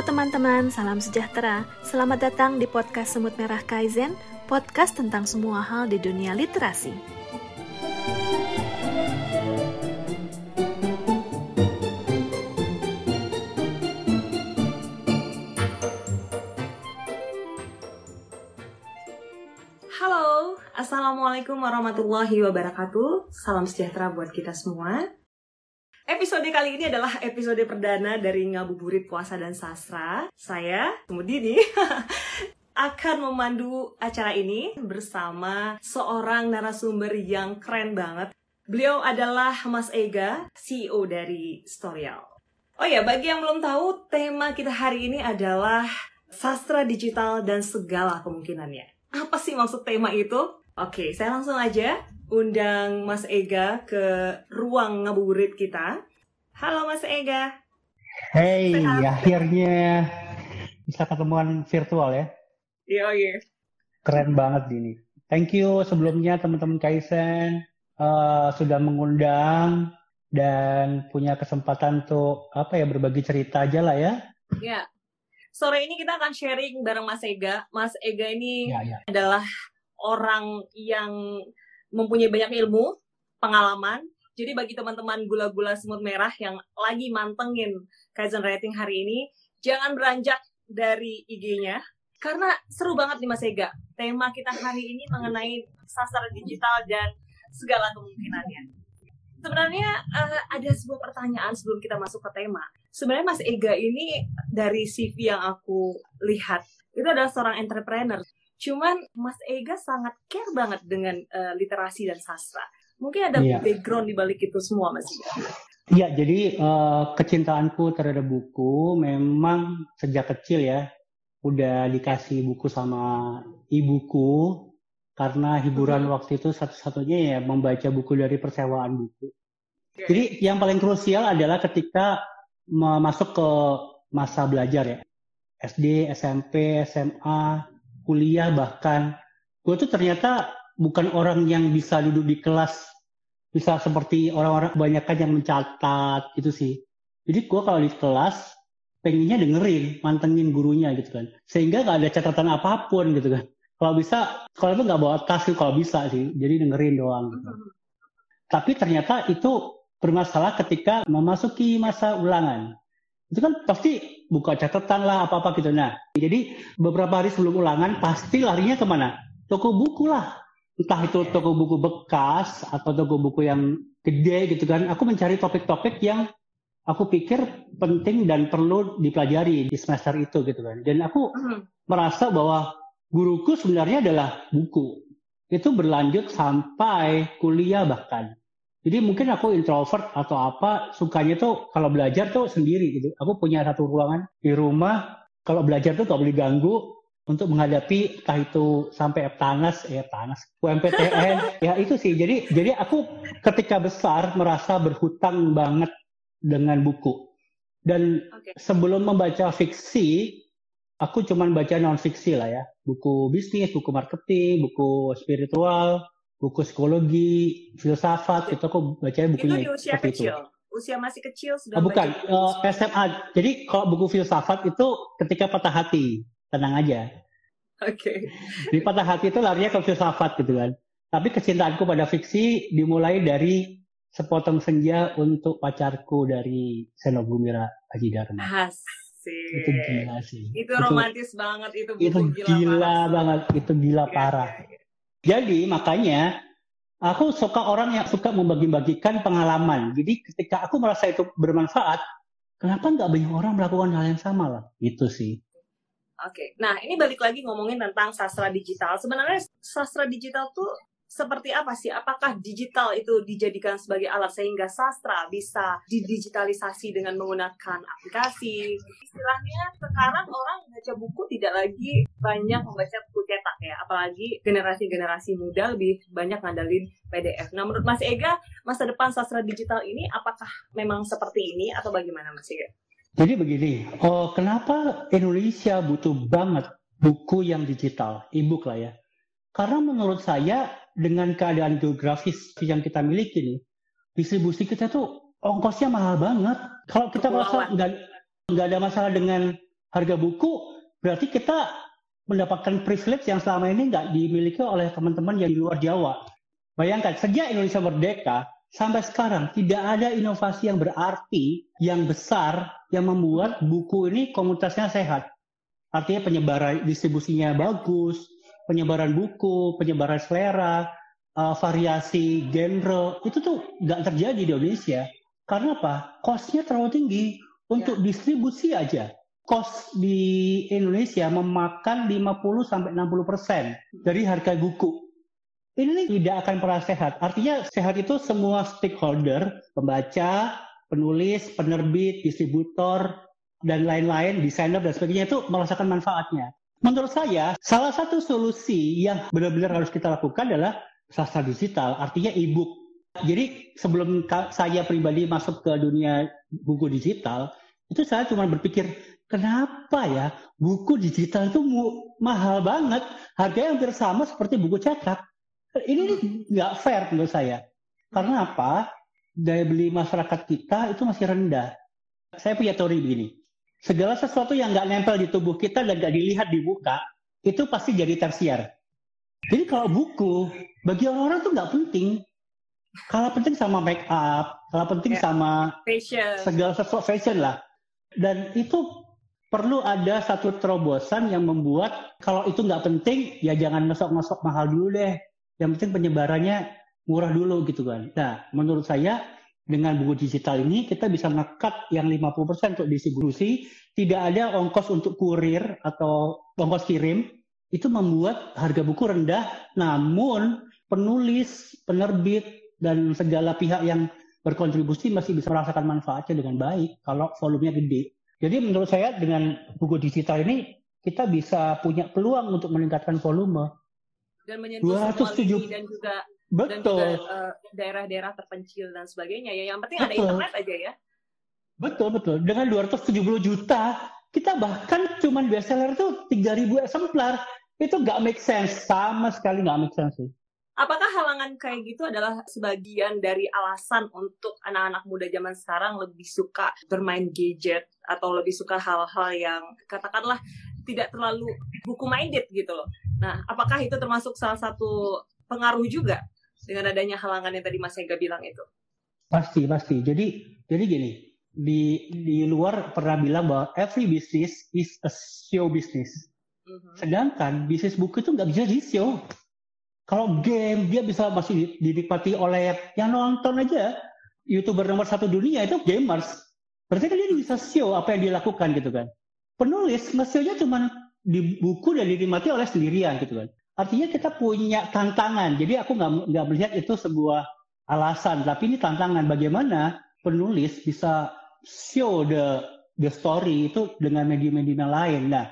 Teman-teman, salam sejahtera. Selamat datang di podcast Semut Merah Kaizen, podcast tentang semua hal di dunia literasi. Halo, Assalamualaikum warahmatullahi wabarakatuh. Salam sejahtera buat kita semua. Episode kali ini adalah episode perdana dari Ngabuburit Puasa dan Sastra. Saya, kemudian akan memandu acara ini bersama seorang narasumber yang keren banget. Beliau adalah Mas Ega, CEO dari Storyal. Oh ya, bagi yang belum tahu, tema kita hari ini adalah sastra digital dan segala kemungkinannya. Apa sih maksud tema itu? Oke, saya langsung aja undang Mas Ega ke ruang ngabuburit kita. Halo Mas Ega. Hey, akhirnya bisa ketemuan virtual ya. Iya, iya. Keren banget ini. Thank you sebelumnya teman-teman Kaizen uh, sudah mengundang dan punya kesempatan untuk apa ya berbagi cerita aja lah ya. Iya. Sore ini kita akan sharing bareng Mas Ega. Mas Ega ini Ya, ya. adalah orang yang mempunyai banyak ilmu, pengalaman. Jadi bagi teman-teman gula-gula semut merah yang lagi mantengin Kaizen Writing hari ini, jangan beranjak dari IG-nya. Karena seru banget nih Mas Ega. Tema kita hari ini mengenai sastra digital dan segala kemungkinannya. Sebenarnya eh, ada sebuah pertanyaan sebelum kita masuk ke tema. Sebenarnya Mas Ega ini dari CV yang aku lihat, itu adalah seorang entrepreneur. Cuman Mas Ega sangat care banget dengan eh, literasi dan sastra. Mungkin ada Iya. background di balik itu semua, Mas. Iya, jadi eh, kecintaanku terhadap buku memang sejak kecil ya udah dikasih buku sama ibuku karena hiburan waktu itu satu-satunya ya membaca buku dari persewaan buku. Jadi yang paling krusial adalah ketika ma- masuk ke masa belajar ya. SD, SMP, SMA, kuliah bahkan. Gue tuh ternyata bukan orang yang bisa duduk di kelas bisa seperti orang-orang kebanyakan yang mencatat gitu sih. Jadi gue kalau di kelas pengennya dengerin, mantengin gurunya gitu kan. Sehingga nggak ada catatan apa pun gitu kan. Kalau bisa, kalau itu nggak bawa tas sih kalau bisa sih. Jadi dengerin doang. Gitu. Tapi ternyata itu bermasalah ketika memasuki masa ulangan. Itu kan pasti buka catatan lah apa-apa gitu. Nah, jadi beberapa hari sebelum ulangan pasti larinya ke mana? Toko buku lah. Entah itu toko buku bekas atau toko buku yang gede gitu kan. Aku mencari topik-topik yang aku pikir penting dan perlu dipelajari di semester itu gitu kan. Dan aku Hmm. merasa bahwa guruku sebenarnya adalah buku. Itu berlanjut sampai kuliah bahkan. Jadi mungkin aku introvert atau apa, sukanya tuh kalau belajar tuh sendiri gitu. Aku punya satu ruangan di rumah, kalau belajar tuh gak boleh ganggu untuk menghadapi entah itu sampai Eptanas, eh Eptanas, UMPTN, ya itu sih. Jadi jadi aku ketika besar merasa berhutang banget dengan buku. Dan Oke. sebelum membaca fiksi, aku cuman baca non fiksi lah ya. Buku bisnis, buku marketing, buku spiritual, buku psikologi, filsafat, itu aku baca Itu bukunya di usia seperti itu. kecil. Usia masih kecil sudah Oh, bukan, baca buku. eh, SMA. Jadi kalau buku filsafat itu ketika patah hati, tenang aja. Oke. Di patah hati itu larinya ke filsafat gitu kan. Tapi kecintaanku pada fiksi dimulai dari sepotong senja untuk pacarku dari Seno Gumira Haji Dharma. Asik. Itu gila sih. Itu romantis banget itu buku itu gila, gila, parah. banget, itu gila Iya, parah. iya, iya. Jadi makanya aku suka orang yang suka membagi-bagikan pengalaman. Jadi ketika aku merasa itu bermanfaat, kenapa nggak banyak orang melakukan hal yang sama lah? Itu sih. Oke, nah ini balik lagi ngomongin tentang sastra digital. Sebenarnya sastra digital tuh seperti apa sih? Apakah digital itu dijadikan sebagai alat sehingga sastra bisa didigitalisasi dengan menggunakan aplikasi? Istilahnya sekarang orang baca buku tidak lagi banyak membaca buku cetak ya, apalagi generasi-generasi muda lebih banyak ngandalin PDF. Nah, menurut Mas Ega, masa depan sastra digital ini apakah memang seperti ini atau bagaimana Mas Ega? Jadi begini, oh, kenapa Indonesia butuh banget buku yang digital, e-book lah ya? Karena menurut saya dengan keadaan geografis yang kita miliki nih, distribusi kita tuh ongkosnya mahal banget. Kalau kita merasa nggak ada masalah dengan harga buku, berarti kita mendapatkan privilege yang selama ini nggak dimiliki oleh teman-teman yang di luar Jawa. Bayangkan, sejak Indonesia merdeka, sampai sekarang tidak ada inovasi yang berarti, yang besar, yang membuat buku ini komunitasnya sehat. Artinya penyebaran distribusinya bagus, penyebaran buku, penyebaran selera, uh, variasi genre, itu tuh nggak terjadi di Indonesia. Karena apa? Cost-nya terlalu tinggi. Untuk ya. distribusi aja, cost di Indonesia memakan 50 sampai 60 persen dari harga buku. Ini tidak akan pernah sehat. Artinya sehat itu semua stakeholder, pembaca, penulis, penerbit, distributor, dan lain-lain, desainer dan sebagainya itu merasakan manfaatnya. Menurut saya, salah satu solusi yang benar-benar harus kita lakukan adalah sastra digital, artinya e-book. Jadi sebelum saya pribadi masuk ke dunia buku digital, itu saya cuma berpikir, kenapa ya buku digital itu mahal banget, harganya hampir sama seperti buku cetak. Ini nggak fair menurut saya. Karena apa? Daya beli masyarakat kita itu masih rendah. Saya punya teori begini. Segala sesuatu yang nggak nempel di tubuh kita dan nggak dilihat di muka, itu pasti jadi tersier. Jadi kalau buku, bagi orang-orang tuh nggak penting. Kalau penting sama make up, kalau penting yeah. sama fashion. segala sesuatu fashion lah. Dan itu perlu ada satu terobosan yang membuat kalau itu nggak penting, ya jangan masuk-masuk mahal dulu deh. Yang penting penyebarannya murah dulu gitu kan. Nah, menurut saya dengan buku digital ini kita bisa ngekat yang 50% untuk distribusi, tidak ada ongkos untuk kurir atau ongkos kirim, itu membuat harga buku rendah, namun penulis, penerbit, dan segala pihak yang berkontribusi masih bisa merasakan manfaatnya dengan baik kalau volumenya gede. Jadi menurut saya dengan buku digital ini kita bisa punya peluang untuk meningkatkan volume. Dan menyentuh 270 dan juga betul dan juga, uh, daerah-daerah terpencil dan sebagainya ya. Yang penting betul. ada internet aja ya. Betul betul. Dengan 270 juta kita bahkan cuman bestseller itu 3000 eksemplar itu nggak make sense sama sekali nggak make sense sih apakah halangan kayak gitu adalah sebagian dari alasan untuk anak-anak muda zaman sekarang lebih suka bermain gadget atau lebih suka hal-hal yang katakanlah tidak terlalu buku minded gitu loh. Nah, apakah itu termasuk salah satu pengaruh juga dengan adanya halangan yang tadi Mas Ega bilang itu? Pasti, pasti. Jadi, jadi gini, di di luar pernah bilang bahwa every business is a show business. Mm-hmm. Sedangkan bisnis buku itu nggak bisa di show. Kalau game dia bisa masih dinikmati oleh yang nonton aja. Youtuber nomor satu dunia itu gamers. Berarti kan dia bisa show apa yang dilakukan gitu kan. Penulis nge-show-nya cuma di buku dan dinikmati oleh sendirian gitu kan. Artinya kita punya tantangan. Jadi aku nggak nggak melihat itu sebuah alasan, tapi ini tantangan bagaimana penulis bisa show the the story itu dengan media-media lain. Nah,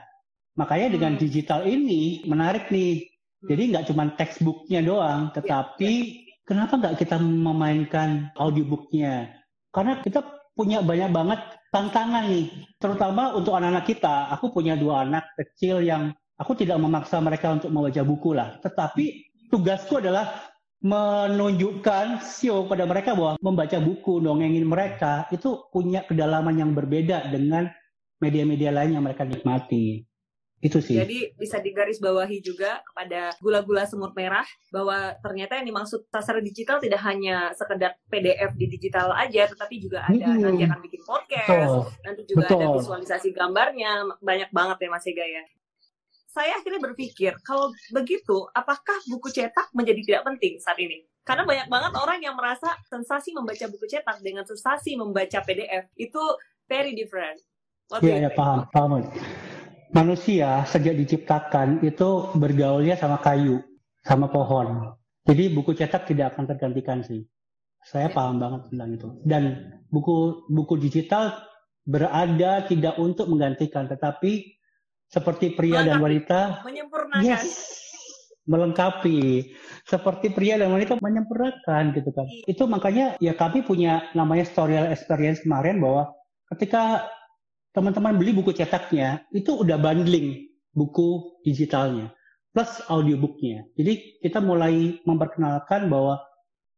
Makanya dengan hmm. digital ini menarik nih. Hmm. Jadi nggak cuma textbooknya doang, tetapi ya. kenapa nggak kita memainkan audiobooknya? Karena kita punya banyak banget tantangan nih, terutama untuk anak-anak kita. Aku punya dua anak kecil yang aku tidak memaksa mereka untuk membaca buku lah, tetapi tugasku adalah menunjukkan show pada mereka bahwa membaca buku, dongengin mereka itu punya kedalaman yang berbeda dengan media-media lain yang mereka nikmati. Itu sih. Jadi bisa digarisbawahi juga kepada gula-gula semut merah bahwa ternyata yang dimaksud sastra digital tidak hanya sekedar PDF di digital aja, tetapi juga ada hmm. nanti akan bikin podcast, Betul. nanti juga Betul. ada visualisasi gambarnya, banyak banget ya Mas Ega ya. Saya akhirnya berpikir, kalau begitu, apakah buku cetak menjadi tidak penting saat ini? Karena banyak banget orang yang merasa sensasi membaca buku cetak dengan sensasi membaca PDF itu very different. Iya, ya, paham, paham manusia sejak diciptakan itu bergaulnya sama kayu, sama pohon. Jadi buku cetak tidak akan tergantikan sih. Saya paham banget tentang itu. Dan buku buku digital berada tidak untuk menggantikan, tetapi seperti pria melengkapi, dan wanita, menyempurnakan. Yes, melengkapi. Seperti pria dan wanita menyempurnakan gitu kan. Iya. Itu makanya ya kami punya namanya storyal experience kemarin bahwa ketika teman-teman beli buku cetaknya, itu udah bundling buku digitalnya plus audiobooknya. Jadi kita mulai memperkenalkan bahwa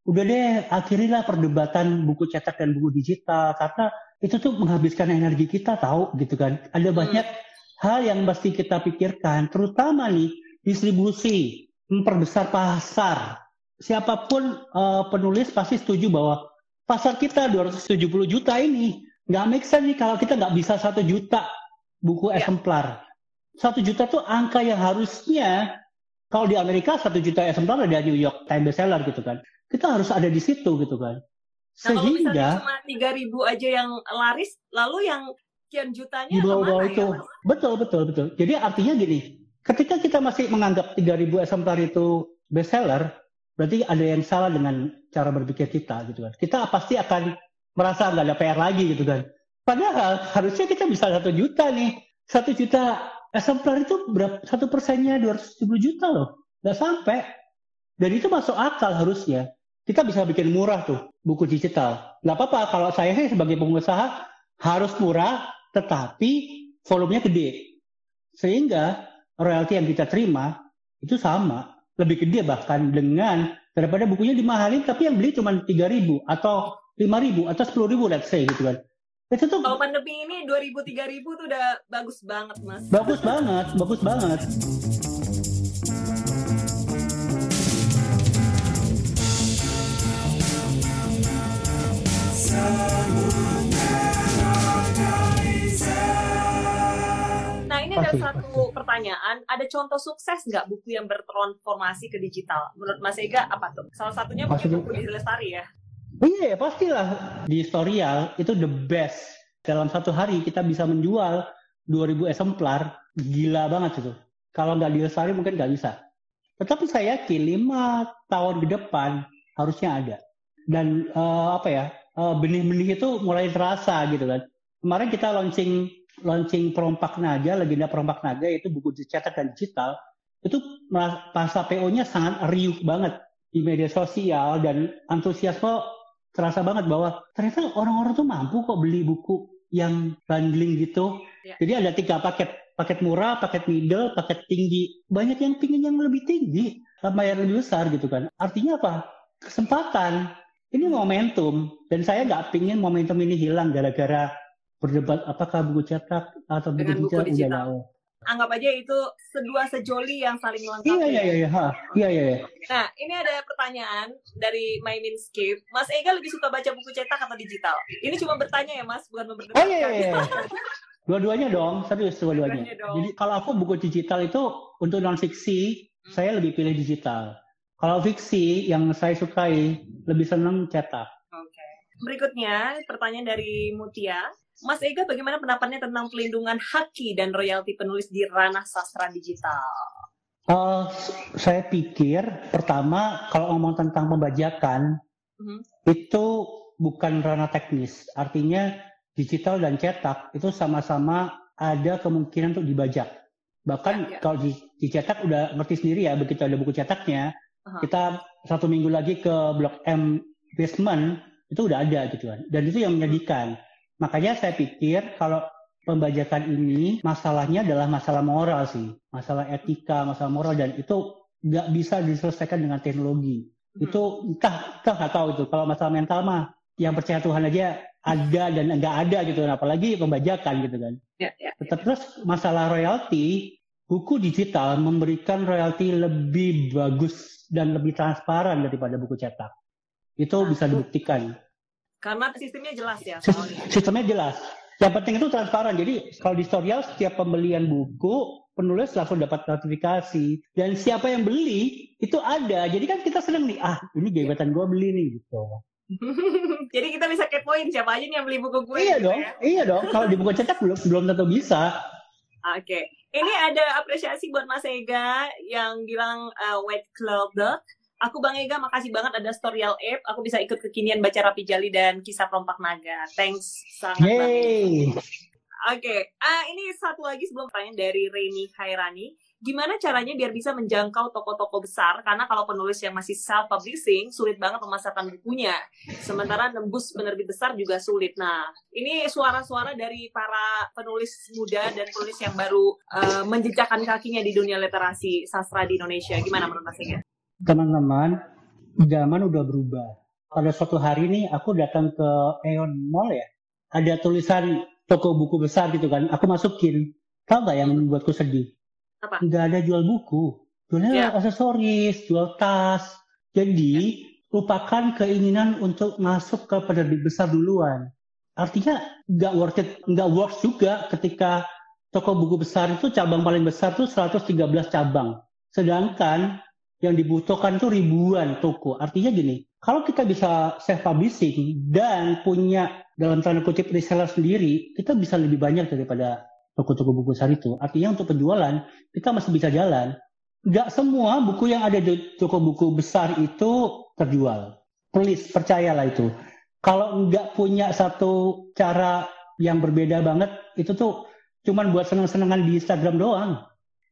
udah deh akhirilah perdebatan buku cetak dan buku digital karena itu tuh menghabiskan energi kita tahu gitu kan. Ada banyak hmm. hal yang mesti kita pikirkan, terutama nih distribusi, memperbesar pasar. Siapa pun uh, penulis pasti setuju bahwa pasar kita 270 juta ini nggak make sense nih kalau kita nggak bisa satu juta buku ya. eksemplar. Satu juta tuh angka yang harusnya kalau di Amerika satu juta eksemplar ada New York Times bestseller gitu kan. Kita harus ada di situ gitu kan. Nah, kalau misalnya cuma tiga ribu aja yang laris, lalu yang sekian jutanya di bawah-bawah itu. Ya, betul, betul, betul. Jadi artinya gini, ketika kita masih menganggap tiga ribu eksemplar itu bestseller, berarti ada yang salah dengan cara berpikir kita gitu kan. Kita pasti akan merasa nggak ada PR lagi gitu kan. Padahal harusnya kita bisa satu juta nih. Satu juta eksemplar itu berapa? Satu persennya 270 juta loh. Nggak sampai. Dan itu masuk akal harusnya kita bisa bikin murah tuh buku digital. Nggak apa-apa kalau saya sih sebagai pengusaha harus murah tetapi volumenya gede. Sehingga royalti yang kita terima itu sama, lebih gede bahkan dengan daripada bukunya dimahalin tapi yang beli cuma 3.000 atau 5.000 atau 10.000 let's say gitu kan. Itu tuh kalau pandemi ini 2.000 3.000 tuh udah bagus banget, Mas. Bagus banget, bagus banget. Nah ini ada satu pertanyaan, ada contoh sukses nggak buku yang bertransformasi ke digital? Menurut Mas Ega apa tuh? Salah satunya mungkin buku di Lestari ya? Iya, pastilah. Di Storyal itu the best. Dalam satu hari kita bisa menjual 2000 eksemplar, gila banget itu. Kalau nggak di Lestari mungkin nggak bisa. Tetapi saya yakin lima tahun ke depan harusnya ada. Dan uh, apa ya, uh, benih-benih itu mulai terasa gitu kan. Kemarin kita launching launching perompak naga, legenda perompak naga itu buku dicetak dan digital. Itu masa PO-nya sangat riuh banget di media sosial dan antusiasme terasa banget bahwa ternyata orang-orang tuh mampu kok beli buku yang bundling gitu. Ya. Jadi ada tiga paket, paket murah, paket middle, paket tinggi. Banyak yang pingin yang lebih tinggi, bayar lebih besar gitu kan. Artinya apa? Kesempatan ini momentum dan saya nggak pingin momentum ini hilang gara-gara berdebat apakah buku cetak atau buku digital udah tahu. Anggap aja itu sedua sejoli yang saling melengkapi. Iya iya iya iya. Iya iya. iya. Nah ini ada pertanyaan dari My Skip. Mas Ega lebih suka baca buku cetak atau digital? Ini cuma bertanya ya Mas, bukan memberdebat. Oh iya iya. iya. Dua-duanya dong, serius dua-duanya. Jadi kalau aku buku digital itu untuk non fiksi, hmm. saya lebih pilih digital. Kalau fiksi yang saya sukai lebih senang cetak. Oke. Okay. Berikutnya pertanyaan dari Mutia. Mas Ega, bagaimana pendapatnya tentang pelindungan haki dan royalti penulis di ranah sastra digital? Uh, saya pikir pertama kalau ngomong tentang pembajakan uh-huh. itu bukan ranah teknis. Artinya digital dan cetak itu sama-sama ada kemungkinan untuk dibajak. Bahkan ya, ya. kalau dicetak udah ngerti sendiri ya begitu ada buku cetaknya uh-huh. kita satu minggu lagi ke blok M basement itu udah ada gitu kan dan itu yang menyedihkan makanya saya pikir kalau pembajakan ini masalahnya adalah masalah moral sih masalah etika masalah moral dan itu nggak bisa diselesaikan dengan teknologi hmm. itu entah entah nggak tahu itu kalau masalah mental mah yang percaya Tuhan aja ada dan nggak ada gitu apalagi pembajakan gitu kan ya, ya, ya. terus masalah royalti buku digital memberikan royalti lebih bagus dan lebih transparan daripada buku cetak. Itu nah, bisa dibuktikan. Karena sistemnya jelas ya. Sistemnya jelas. Yang penting itu transparan. Jadi kalau di Storyal setiap pembelian buku penulis langsung dapat notifikasi dan siapa yang beli itu ada. Jadi kan kita seneng nih, ah ini gebetan gue beli nih gitu. Jadi kita bisa kepoin siapa aja nih yang beli buku gue. Iya gitu dong, ya? iya dong. Kalau di buku cetak belum belum tentu bisa. Oke, okay. ini ada apresiasi buat Mas Ega yang bilang uh, White Cloud Aku Bang Ega, makasih banget ada Storyal App. Aku bisa ikut kekinian baca Rapi Jali dan kisah Perompak Naga. Thanks sangat banget. Oke, okay. uh, ini satu lagi sebelum pertanyaan dari Reni Khairani gimana caranya biar bisa menjangkau toko-toko besar karena kalau penulis yang masih self publishing sulit banget memasarkan bukunya sementara nembus penerbit besar juga sulit nah ini suara-suara dari para penulis muda dan penulis yang baru uh, menjejakkan kakinya di dunia literasi sastra di Indonesia gimana menurut Mas Ega? Teman-teman zaman udah berubah pada suatu hari ini aku datang ke Aeon Mall ya ada tulisan toko buku besar gitu kan, aku masukin. Tahu nggak yang membuatku sedih? Apa? Nggak ada jual buku. Jualnya Ya. aksesoris, jual tas. Jadi, lupakan keinginan untuk masuk ke penerbit besar duluan. Artinya, nggak worth it, nggak worth juga ketika toko buku besar itu cabang paling besar tuh 113 cabang. Sedangkan yang dibutuhkan tuh ribuan toko. Artinya gini, kalau kita bisa self publishing dan punya dalam tanda kutip reseller sendiri, kita bisa lebih banyak daripada toko-toko buku besar itu. Artinya untuk penjualan kita masih bisa jalan. Nggak semua buku yang ada di toko buku besar itu terjual. Please percayalah itu. Kalau nggak punya satu cara yang berbeda banget, itu tuh cuman buat seneng-senengan di Instagram doang.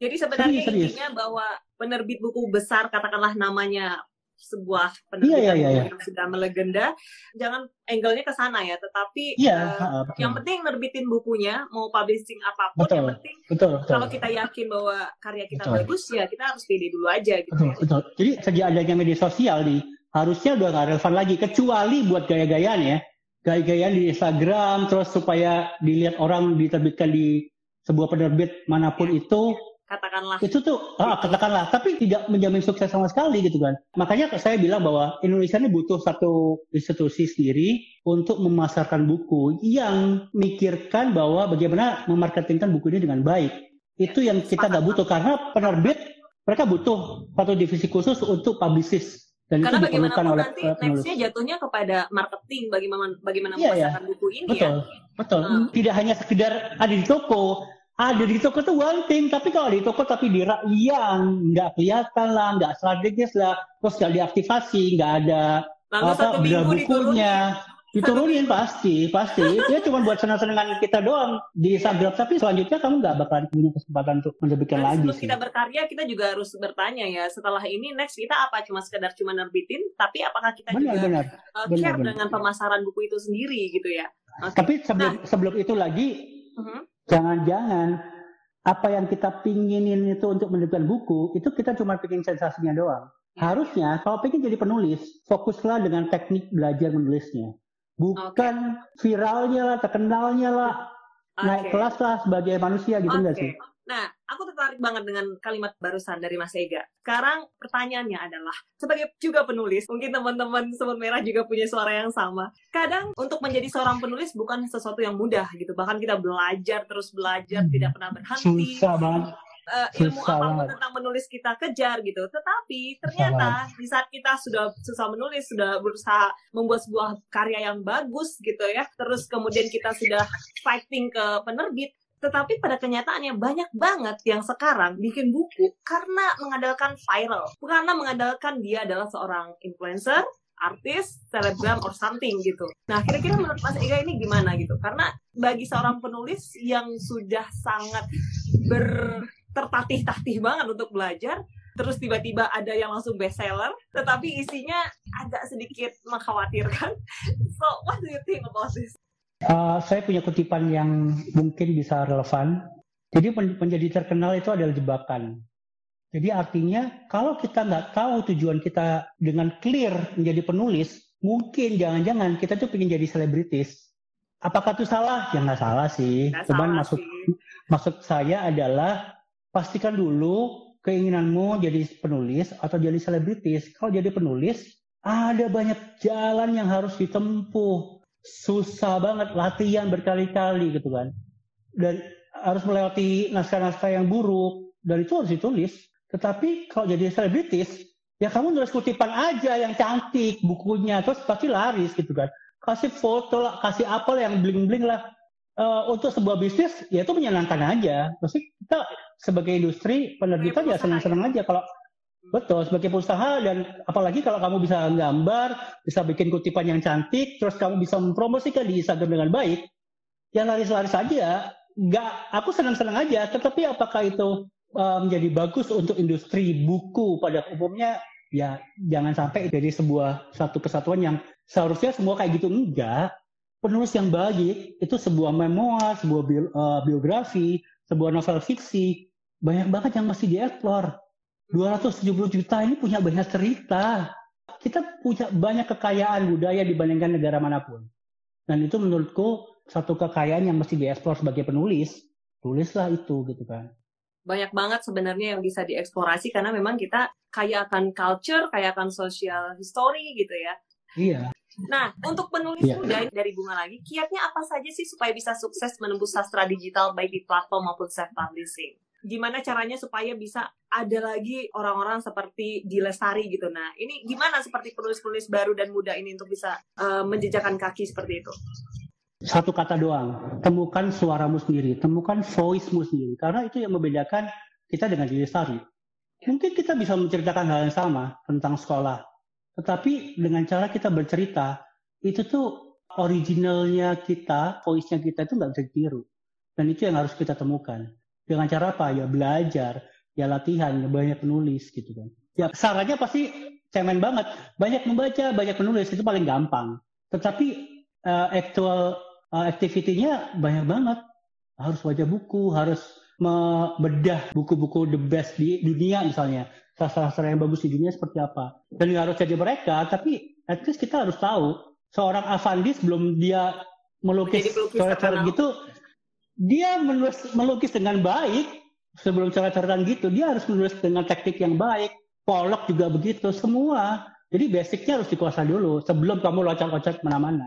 Jadi sebenarnya Serius, serius. intinya bahwa penerbit buku besar katakanlah namanya sebuah Iya, penerbitan iya, iya, buku iya. yang sudah melegenda, jangan angle-nya ke sana ya, tetapi Iya, betul. yang penting nerbitin bukunya, mau publishing apa pun, Betul. yang penting betul, betul. kalau kita yakin bahwa karya kita Betul. bagus ya kita harus pede dulu aja gitu. Betul, ya. betul. Jadi sejak adanya media sosial nih, harusnya udah nggak relevan lagi, kecuali buat gaya-gayaan ya. Gaya-gayaan di Instagram, terus supaya dilihat orang diterbitkan di sebuah penerbit mana pun itu, Katakanlah itu tuh, ah, katakanlah, tapi tidak menjamin sukses sama sekali gitu kan. Makanya saya bilang bahwa Indonesia ini butuh satu institusi sendiri untuk memasarkan buku yang mikirkan bahwa bagaimana memarketingkan buku ini dengan baik. Itu yang kita nggak butuh karena penerbit mereka butuh satu divisi khusus untuk publicist dan karena itu diperlukan oleh nanti eh, nextnya jatuhnya kepada marketing bagaimana bagaimana Iya, iya. memasarkan buku ini Betul, ya. betul. Hmm. Tidak hanya sekedar ada di toko. Ada di toko itu one thing, tapi kalau di toko tapi di yang nggak kelihatan lah, nggak strategis lah, terus nggak diaktifasi, nggak ada Lalu apa satu minggu diturunin. bukunya, diturunin pasti, pasti. Dia cuma buat senang-senangan kita doang di Instagram, tapi selanjutnya kamu nggak bakalan punya kesempatan untuk menerbitkan Dan lagi sih. kita berkarya, kita juga harus bertanya ya, setelah ini next kita apa cuma sekedar cuma nerbitin, tapi apakah kita juga Benar-benar. uh, benar, care benar. dengan pemasaran buku itu sendiri gitu ya? Oke. Tapi sebelum sebelum itu lagi, Mhm. Jangan-jangan apa yang kita pinginin itu untuk menerbitkan buku, itu kita cuma pingin sensasinya doang. Ya. Harusnya kalau pengen jadi penulis, fokuslah dengan teknik belajar menulisnya. Bukan viralnya lah, terkenalnya lah, naik Oke. kelas lah sebagai manusia gitu enggak Oke. sih? Nah, aku tertarik banget dengan kalimat barusan dari Mas Ega. Sekarang pertanyaannya adalah, sebagai juga penulis, mungkin teman-teman Semut Merah juga punya suara yang sama. Kadang untuk menjadi seorang penulis bukan sesuatu yang mudah gitu. Bahkan kita belajar terus belajar, Hmm. tidak pernah berhenti. Susah banget. eh, ilmu Susah apa pun banget. tentang menulis kita kejar gitu. Tetapi ternyata di saat kita sudah susah menulis, sudah berusaha membuat sebuah karya yang bagus gitu ya, terus kemudian kita sudah fighting ke penerbit, tetapi pada kenyataannya banyak banget yang sekarang bikin buku karena mengandalkan viral, karena mengandalkan dia adalah seorang influencer, artis, selebgram, or something gitu. Nah, kira-kira menurut Mas Ega ini gimana gitu? Karena bagi seorang penulis yang sudah sangat ber tertatih-tatih banget untuk belajar terus tiba-tiba ada yang langsung bestseller tetapi isinya agak sedikit mengkhawatirkan so what do you think about this Uh, saya punya kutipan yang mungkin bisa relevan. Jadi menjadi terkenal itu adalah jebakan. Jadi artinya kalau kita nggak tahu tujuan kita dengan clear menjadi penulis, mungkin jangan-jangan kita tuh pengen jadi selebritis. Apakah itu salah? Ya nggak salah sih. Nggak Cuman salah maksud sih. maksud saya adalah pastikan dulu keinginanmu jadi penulis atau jadi selebritis. Kalau jadi penulis, ada banyak jalan yang harus ditempuh. Susah banget, latihan berkali-kali gitu kan. Dan harus melewati naskah-naskah yang buruk. Dan itu harus ditulis. Tetapi kalau jadi selebritis, ya kamu nulis kutipan aja yang cantik bukunya. Terus pasti laris gitu kan. Kasih foto lah, kasih apa lah yang bling-bling lah eh, untuk sebuah bisnis ya itu menyenangkan aja. Maksudnya kita sebagai industri penerbitan ya senang-senang aja kalau betul sebagai pengusaha dan apalagi kalau kamu bisa gambar, bisa bikin kutipan yang cantik, terus kamu bisa mempromosikan di Instagram dengan baik, ya laris-laris aja. Nggak, aku senang-senang aja. Tetapi apakah itu eh, menjadi bagus untuk industri buku pada umumnya? Ya jangan sampai jadi sebuah satu kesatuan yang seharusnya semua kayak gitu enggak penulis yang baik itu sebuah memoir, sebuah bio- eh, biografi, sebuah novel fiksi, banyak banget yang masih dieksplor. 270 juta ini punya banyak cerita. Kita punya banyak kekayaan budaya dibandingkan negara mana pun. Dan itu menurutku satu kekayaan yang mesti dieksplor sebagai penulis, tulislah itu gitu kan. Banyak banget sebenarnya yang bisa dieksplorasi karena memang kita kaya akan culture, kaya akan social history gitu ya. Iya. Nah, untuk penulis Iya. muda dari Bunga lagi, kiatnya apa saja sih supaya bisa sukses menembus sastra digital baik di platform maupun self-publishing? Gimana caranya supaya bisa ada lagi orang-orang seperti Dilestari gitu. Nah, ini gimana seperti penulis-penulis baru dan muda ini untuk bisa eh, menjejakan kaki seperti itu? Satu kata doang, temukan suaramu sendiri, temukan voice-mu sendiri. Karena itu yang membedakan kita dengan diri sendiri. Mungkin kita bisa menceritakan hal yang sama tentang sekolah. Tetapi dengan cara kita bercerita, itu tuh originalnya kita, voice-nya kita itu nggak bisa ditiru. Dan itu yang harus kita temukan. Dengan cara apa? Ya belajar, ya latihan, ya banyak penulis gitu kan. Ya sarannya pasti cemen banget. Banyak membaca, banyak menulis, itu paling gampang. Tetapi uh, actual uh, activity-nya banyak banget. Harus baca buku, harus membedah buku-buku the best di dunia misalnya. Sastra-sastra yang bagus di dunia seperti apa. Dan nggak harus jadi mereka, tapi at least kita harus tahu. Seorang Avandi sebelum dia melukis coret-coret gitu, dia menulis, melukis dengan baik. Sebelum coret-coretan gitu, dia harus menulis dengan teknik yang baik. Pollock juga begitu, semua. Jadi basicnya harus dikuasai dulu sebelum kamu loncat-loncat mana-mana.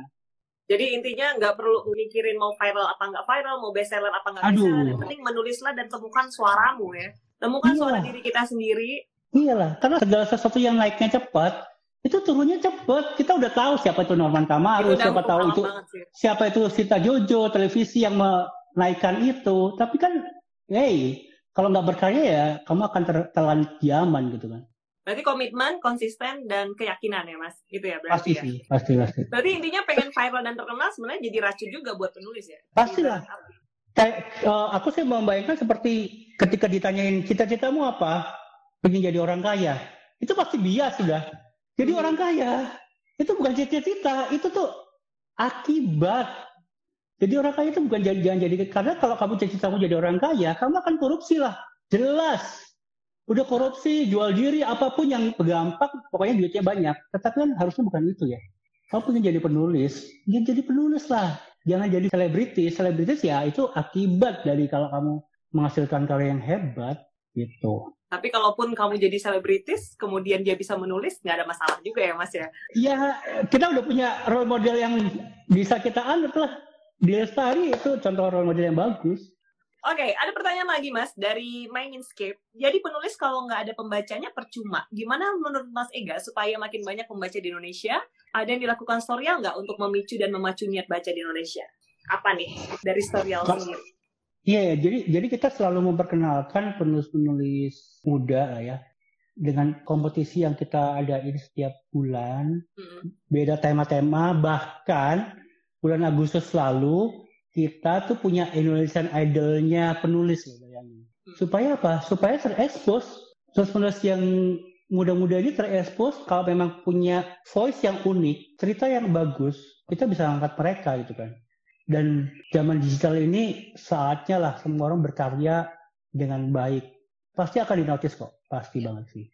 Jadi intinya nggak perlu mikirin mau viral apa nggak viral, mau bestseller apa nggak Aduh. bestseller. Yang penting menulislah dan temukan suaramu ya. Temukan Iya. suara diri kita sendiri. Iyalah, karena segala sesuatu yang naiknya cepat, itu turunnya cepat. Kita udah tahu siapa itu Norman Kamaru, siapa tahu itu banget sih. siapa itu Sita Jojo, televisi yang menaikkan itu. Tapi kan, hey, kalau nggak berkarya ya, kamu akan tertelan zaman gitu kan. Berarti komitmen, konsisten, dan keyakinan ya mas. Itu ya berarti Pasti ya. sih, pasti pasti. Berarti intinya pengen viral dan terkenal sebenarnya jadi racun juga buat penulis ya. Pastilah. Kayak eh, aku sih membayangkan seperti ketika ditanyain cita-citamu apa, pengen jadi orang kaya. Itu pasti bias sudah. Jadi Hmm. orang kaya itu bukan cita-cita, itu tuh akibat. Jadi orang kaya itu bukan jangan jadi karena kalau kamu cita-citamu jadi orang kaya, kamu akan korupsi lah. Jelas. Udah korupsi, jual diri, apa pun yang gampang, pokoknya duitnya banyak. Tetapi kan harusnya bukan itu ya. Kamu pengen jadi penulis, ya jadi penulis lah. Jangan jadi selebriti. Selebritis ya itu akibat dari kalau kamu menghasilkan karya yang hebat gitu. Tapi kalaupun kamu jadi selebritis, kemudian dia bisa menulis, nggak ada masalah juga ya mas ya. Ya kita udah punya role model yang bisa kita anut lah. Di Lestari itu contoh role model yang bagus. Oke, ada pertanyaan lagi mas dari Mindscape. Jadi penulis kalau nggak ada pembacanya percuma. Gimana menurut Mas Ega supaya makin banyak pembaca di Indonesia? Ada yang dilakukan Storyal nggak untuk memicu dan memacu niat baca di Indonesia? Apa nih dari Storyal sendiri? Iya, ya, jadi jadi kita selalu memperkenalkan penulis-penulis muda lah ya dengan kompetisi yang kita adain setiap bulan Mm-mm. beda tema-tema bahkan bulan Agustus lalu kita tuh punya Indonesian Idol-nya penulis loh bayangin. Hmm. Supaya apa? Supaya terekspos. Terus penulis yang muda-muda ini terekspos kalau memang punya voice yang unik, cerita yang bagus, kita bisa angkat mereka gitu kan. Dan zaman digital ini saatnya lah semua orang berkarya dengan baik. Pasti akan dinotis kok, pasti banget sih.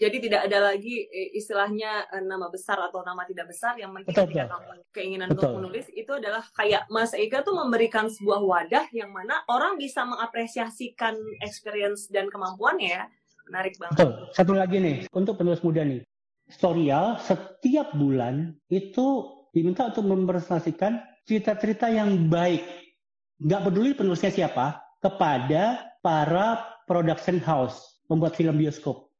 Jadi tidak ada lagi eh, istilahnya eh, nama besar atau nama tidak besar yang penting Betul, ketika betul. kamu keinginan untuk menulis itu adalah kayak Mas Ega tuh memberikan sebuah wadah yang mana orang bisa mengapresiasikan experience dan kemampuannya ya. Menarik banget. Betul. Satu lagi nih, untuk penulis muda nih. Storyal setiap bulan itu diminta untuk mempresentasikan cerita-cerita yang baik. Nggak peduli penulisnya siapa, kepada para production house, membuat film bioskop.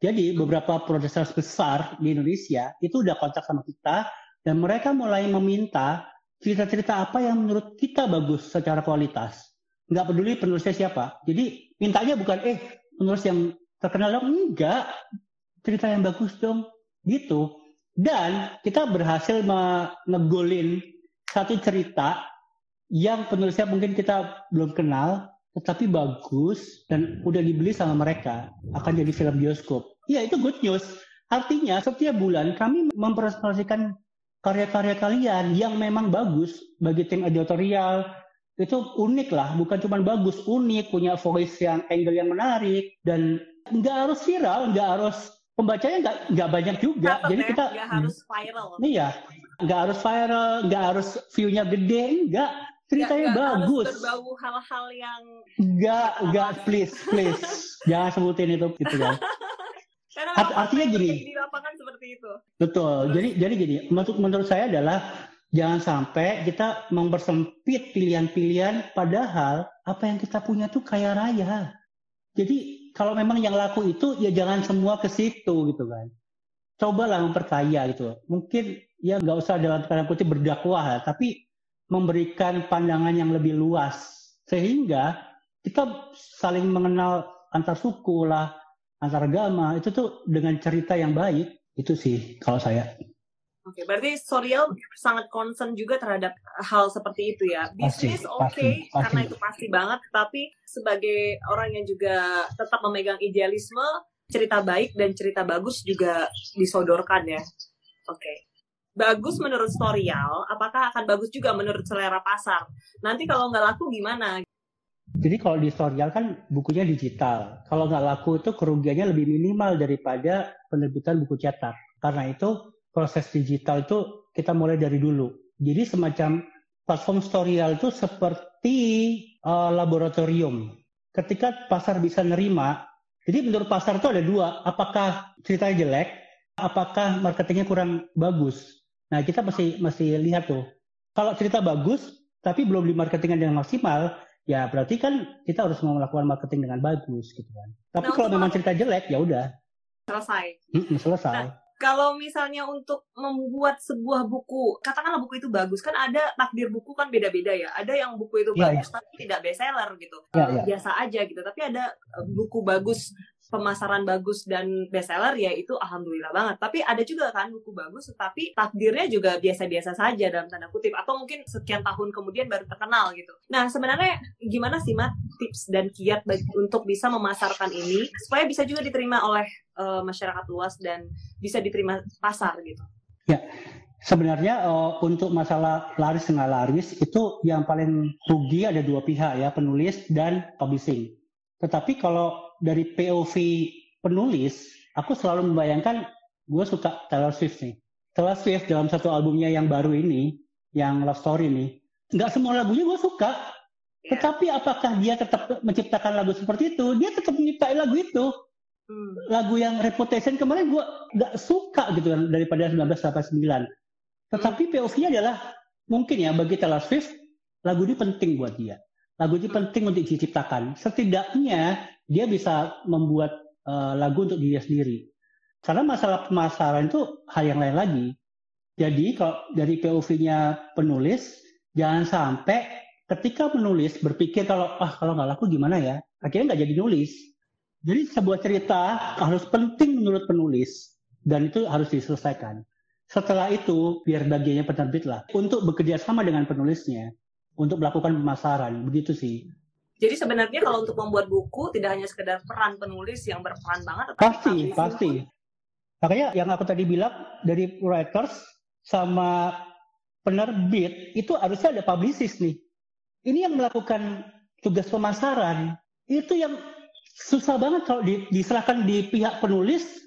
Jadi beberapa house besar di Indonesia itu udah kontak sama kita, dan mereka mulai meminta cerita-cerita apa yang menurut kita bagus secara kualitas. Nggak peduli penulisnya siapa. Jadi mintanya bukan, eh penulis yang terkenal dong. Enggak cerita yang bagus dong. Gitu. Dan kita berhasil menegolin satu cerita yang penulisnya mungkin kita belum kenal tetapi bagus dan udah dibeli sama mereka akan jadi film bioskop ya itu good news artinya setiap bulan kami mempresentasikan karya-karya kalian yang memang bagus bagi tim editorial itu unik lah bukan cuma bagus unik punya voice yang angle yang menarik dan nggak harus viral, nggak harus pembacanya nggak nggak banyak juga. Catat Jadi ya, kita nggak harus viral. iya nggak harus viral, nggak harus view-nya gede, enggak. ceritanya Nggak- nggak bagus. Harus berbau hal-hal yang Enggak, enggak, please, please. Jangan sebutin itu gitu kan. Art- artinya gini. di lapangan seperti itu. Betul. Jadi jadi gini, menurut menurut saya adalah jangan sampai kita mempersempit pilihan-pilihan padahal apa yang kita punya tuh kaya raya. Jadi kalau memang yang laku itu ya jangan semua ke situ gitu kan. Cobalah memperkaya gitu. Mungkin ya nggak usah dalam tanda kutip berdakwah, tapi memberikan pandangan yang lebih luas sehingga kita saling mengenal antar suku lah, antar agama itu tuh dengan cerita yang baik itu sih kalau saya. Oke, berarti Soriel sangat concern juga terhadap hal seperti itu ya. Bisnis oke, pasti. karena itu pasti banget. Tapi sebagai orang yang juga tetap memegang idealisme, cerita baik dan cerita bagus juga disodorkan ya. Oke. Bagus menurut Soriel, apakah akan bagus juga menurut selera pasar? Nanti kalau nggak laku gimana? Jadi kalau di Storial kan bukunya digital. Kalau nggak laku itu kerugiannya lebih minimal daripada penerbitan buku cetak. Karena itu proses digital itu kita mulai dari dulu. Jadi semacam platform Storial itu seperti eh, laboratorium. Ketika pasar bisa nerima, jadi menurut pasar itu ada dua. Apakah ceritanya jelek? Apakah marketingnya kurang bagus? Nah kita masih masih lihat tuh. Kalau cerita bagus, tapi belum di marketingnya dengan maksimal, ya berarti kan kita harus melakukan marketing dengan bagus gitu kan. Tapi Nah, kalau memang cerita jelek ya udah Selesai. mm, selesai. Nah, Kalau misalnya untuk membuat sebuah buku, katakanlah buku itu bagus, kan ada takdir buku kan beda-beda ya. Ada yang buku itu Iya, bagus tapi tidak bestseller gitu. Ya, ya. biasa aja gitu. Tapi ada eh, buku bagus, pemasaran bagus dan bestseller ya itu alhamdulillah banget. Tapi ada juga kan buku bagus tetapi takdirnya juga biasa-biasa saja dalam tanda kutip atau mungkin sekian tahun kemudian baru terkenal gitu. Nah, sebenarnya gimana sih Mat tips dan kiat bagi- untuk bisa memasarkan ini supaya bisa juga diterima oleh eh, masyarakat luas dan bisa diterima pasar gitu. Sebenarnya eh, untuk masalah laris nggak laris itu yang paling rugi ada dua pihak ya penulis dan publishing. Tetapi kalau dari POV penulis, aku selalu membayangkan gue suka Taylor Swift nih. Taylor Swift dalam satu albumnya yang baru ini, yang Love Story nih, nggak semua lagunya gue suka. Ya. Tetapi apakah dia tetap menciptakan lagu seperti itu? Dia tetap menciptakan lagu itu. Hmm. lagu yang Reputation kemarin gue nggak suka gitu kan daripada 1989. Tetapi POV-nya adalah mungkin ya bagi Taylor Swift lagu ini penting buat dia. Lagu ini penting untuk diciptakan. Setidaknya dia bisa membuat eh, lagu untuk dia sendiri. Karena masalah pemasaran itu hal yang lain lagi. Jadi kalau dari POV-nya penulis jangan sampai ketika penulis berpikir kalau ah kalau nggak laku gimana ya akhirnya nggak jadi nulis. Jadi sebuah cerita harus penting menurut penulis dan itu harus diselesaikan. Setelah itu biar bagiannya penerbit lah untuk bekerja sama dengan penulisnya untuk melakukan pemasaran begitu sih. Jadi sebenarnya kalau untuk membuat buku tidak hanya sekedar peran penulis yang berperan banget, Pasti pasti. pun. Makanya yang aku tadi bilang dari writers sama penerbit itu harusnya ada publicist nih. Ini yang melakukan tugas pemasaran itu yang susah banget kalau di- diserahkan di pihak penulis.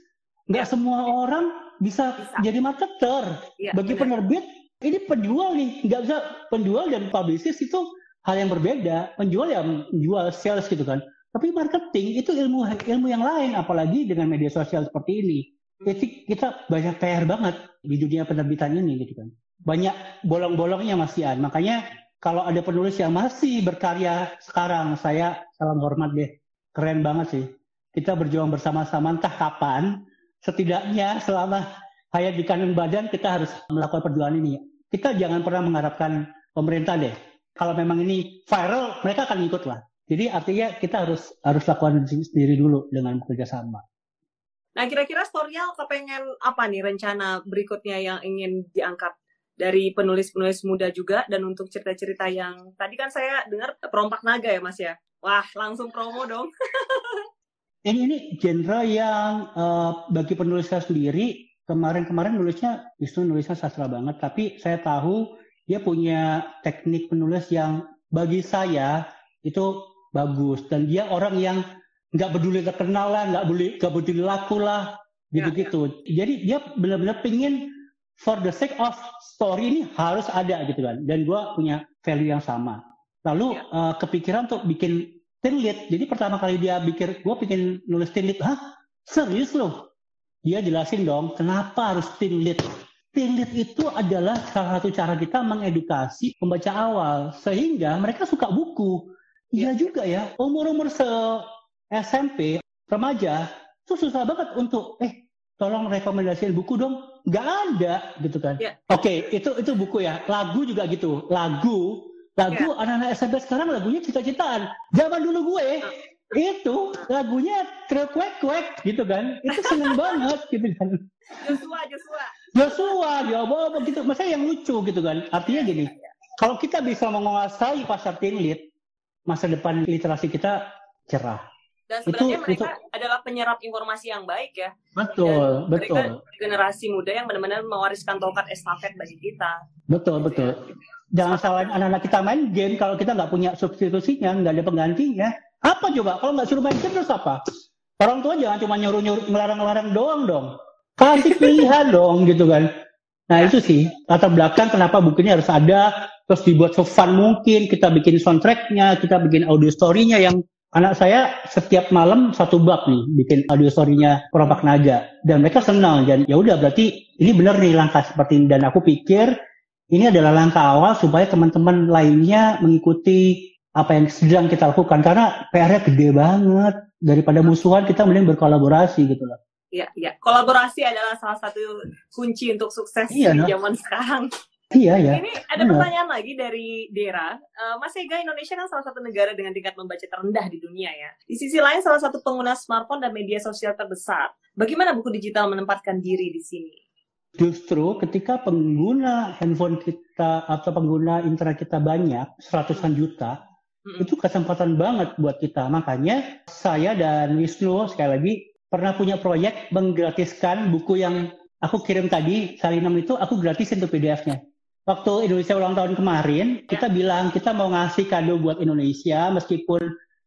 Nggak Ya. semua orang bisa, Bisa. jadi marketer. Iya, Bagi benar. penerbit ini penjual nih, nggak bisa penjual dan publicist itu hal yang berbeda. Penjual ya menjual sales gitu kan. Tapi marketing itu ilmu ilmu yang lain, apalagi dengan media sosial seperti ini. Jadi kita banyak PR banget di dunia penerbitan ini gitu kan. Banyak bolong-bolongnya masihan. Makanya kalau ada penulis yang masih berkarya sekarang, saya salam hormat deh. Keren banget sih. Kita berjuang bersama-sama entah kapan. Setidaknya selama hayat di kanan badan kita harus melakukan perjuangan ini. Kita jangan pernah mengharapkan pemerintah deh. Kalau memang ini viral, mereka akan ikut lah. Jadi artinya kita harus harus lakukan sendiri dulu dengan bekerja sama. Nah, kira-kira Storial kepengen apa nih rencana berikutnya yang ingin diangkat dari penulis-penulis muda juga dan untuk cerita-cerita yang tadi kan saya dengar perompak naga ya Mas ya. Wah, langsung promo dong. Ini ini genre yang eh, bagi penulis saya sendiri kemarin-kemarin nulisnya justru nulisnya sastra banget, tapi saya tahu dia punya teknik penulis yang bagi saya itu bagus dan dia orang yang nggak peduli terkenal lah, nggak peduli nggak peduli laku lah, Ya, gitu-gitu. Jadi dia benar-benar pingin for the sake of story ini harus ada gitu kan. Dan gue punya value yang sama. Lalu ya. uh, kepikiran untuk bikin lead. Jadi pertama kali dia pikir, gue bikin nulis lead. Hah? Serius loh? Dia jelasin dong, kenapa harus teen lead. Teen lead itu adalah salah satu cara kita mengedukasi pembaca awal. Sehingga mereka suka buku. Iya ya. juga ya, umur-umur se SMP, remaja, itu susah banget untuk, eh tolong rekomendasiin buku dong nggak ada gitu kan. Yeah. Oke, okay, itu itu buku ya. Lagu juga gitu. Lagu, lagu yeah. anak-anak SMP sekarang lagunya cita-citaan. Zaman dulu gue uh. Itu lagunya trek kwek gitu kan. Itu seneng banget gitu kan. Joshua, Joshua. Joshua, ya apa gitu. Masa yang lucu gitu kan. Artinya iya, gini, iya. kalau kita bisa menguasai pasar lead, masa depan literasi kita cerah. Dan sebenarnya itu, mereka itu. adalah penyerap informasi yang baik ya. Betul, Dan betul. Mereka generasi muda yang benar-benar mewariskan tongkat estafet bagi kita. Betul, gitu betul. Ya. Jangan salahin anak-anak kita main game kalau kita nggak punya substitusinya, nggak ada penggantinya. Apa coba? Kalau nggak suruh main game terus apa? Orang tua jangan cuma nyuruh-nyuruh ngelarang-ngelarang doang dong. Kasih pilihan dong gitu kan. Nah itu sih latar belakang kenapa bukunya harus ada, terus dibuat sefun mungkin, kita bikin soundtracknya, kita bikin audio story-nya yang Anak saya setiap malam satu bab nih bikin audio story-nya Perompak Naga dan mereka senang dan ya udah berarti ini benar nih langkah seperti ini dan aku pikir ini adalah langkah awal supaya teman-teman lainnya mengikuti apa yang sedang kita lakukan karena PR-nya gede banget daripada musuhan kita mending berkolaborasi gitu loh. Iya, iya. Kolaborasi adalah salah satu kunci untuk sukses iya, di zaman sekarang. Iya ya. Ini ada pertanyaan lagi dari Dera. Uh, Mas Ega, Indonesia kan salah satu negara dengan tingkat membaca terendah di dunia ya. Di sisi lain salah satu pengguna smartphone dan media sosial terbesar. Bagaimana buku digital menempatkan diri di sini? Justru ketika pengguna handphone kita atau pengguna internet kita banyak, seratusan juta, hmm. itu kesempatan banget buat kita. Makanya saya dan Wisnu sekali lagi pernah punya proyek menggratiskan buku yang aku kirim tadi, Salinam itu aku gratisin tuh PDF-nya waktu Indonesia ulang tahun kemarin, kita bilang kita mau ngasih kado buat Indonesia meskipun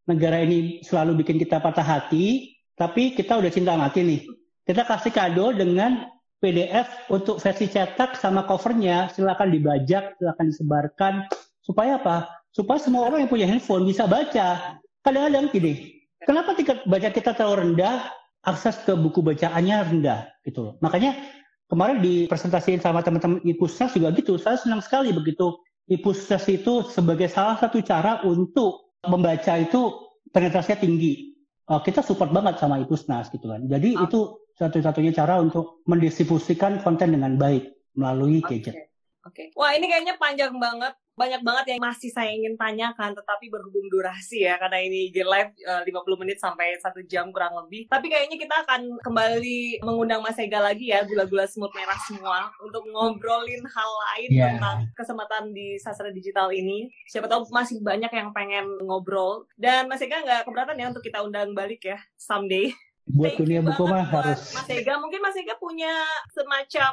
negara ini selalu bikin kita patah hati, tapi kita udah cinta mati nih. Kita kasih kado dengan PDF untuk versi cetak sama covernya, silakan dibajak, silakan disebarkan. Supaya apa? Supaya semua orang yang punya handphone bisa baca. Kadang-kadang gini, kenapa tingkat baca kita terlalu rendah, akses ke buku bacaannya rendah gitu Makanya kemarin dipresentasiin sama teman-teman IPUSNAS juga gitu. Saya senang sekali begitu IPUSNAS itu sebagai salah satu cara untuk membaca itu penetrasinya tinggi. Uh, kita support banget sama IPUSNAS gitu kan. Jadi oh. itu satu-satunya cara untuk mendistribusikan konten dengan baik melalui gadget. Oke. Okay. Wah ini kayaknya panjang banget banyak banget yang masih saya ingin tanyakan tetapi berhubung durasi ya karena ini di live uh, 50 menit sampai satu jam kurang lebih. Tapi kayaknya kita akan kembali mengundang Mas Ega lagi ya gula-gula semut merah semua untuk ngobrolin hal lain yeah. tentang kesempatan di sastra digital ini. Siapa tahu masih banyak yang pengen ngobrol. Dan Mas Ega nggak keberatan ya untuk kita undang balik ya someday. Buat dunia buku mah harus. Mas Ega. Mungkin Mas Ega punya semacam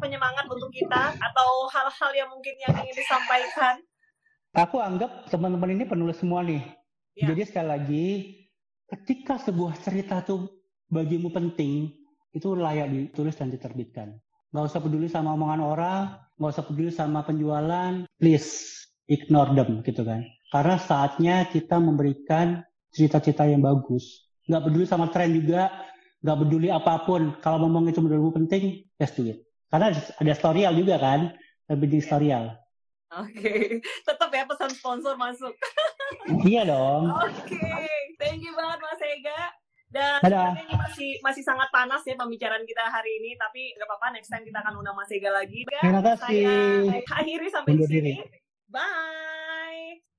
penyemangat untuk kita atau hal-hal yang mungkin yang ingin disampaikan? Aku anggap teman-teman ini penulis semua nih. Ya. Jadi sekali lagi, ketika sebuah cerita tuh bagimu penting, itu layak ditulis dan diterbitkan. Gak usah peduli sama omongan orang, gak usah peduli sama penjualan, please ignore them gitu kan. Karena saatnya kita memberikan cerita-cerita yang bagus. Gak peduli sama tren juga, gak peduli apa pun. Kalau ngomong itu menurutmu penting, just do it. Karena ada storyal juga kan, lebih di storyal. Oke, okay. tetap ya pesan sponsor masuk. iya dong. Oke, okay. thank you banget Mas Ega. Dan ini masih masih sangat panas ya pembicaraan kita hari ini, tapi nggak apa-apa, next time kita akan undang Mas Ega lagi. Terima kasih. Saya akhiri sampai di sini. Bye.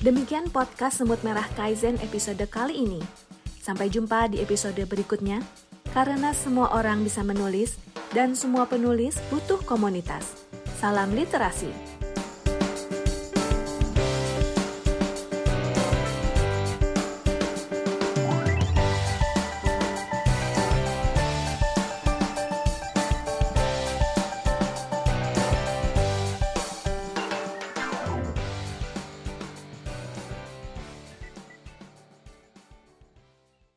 Demikian podcast Semut Merah Kaizen episode kali ini. Sampai jumpa di episode berikutnya, karena semua orang bisa menulis dan semua penulis butuh komunitas. Salam literasi.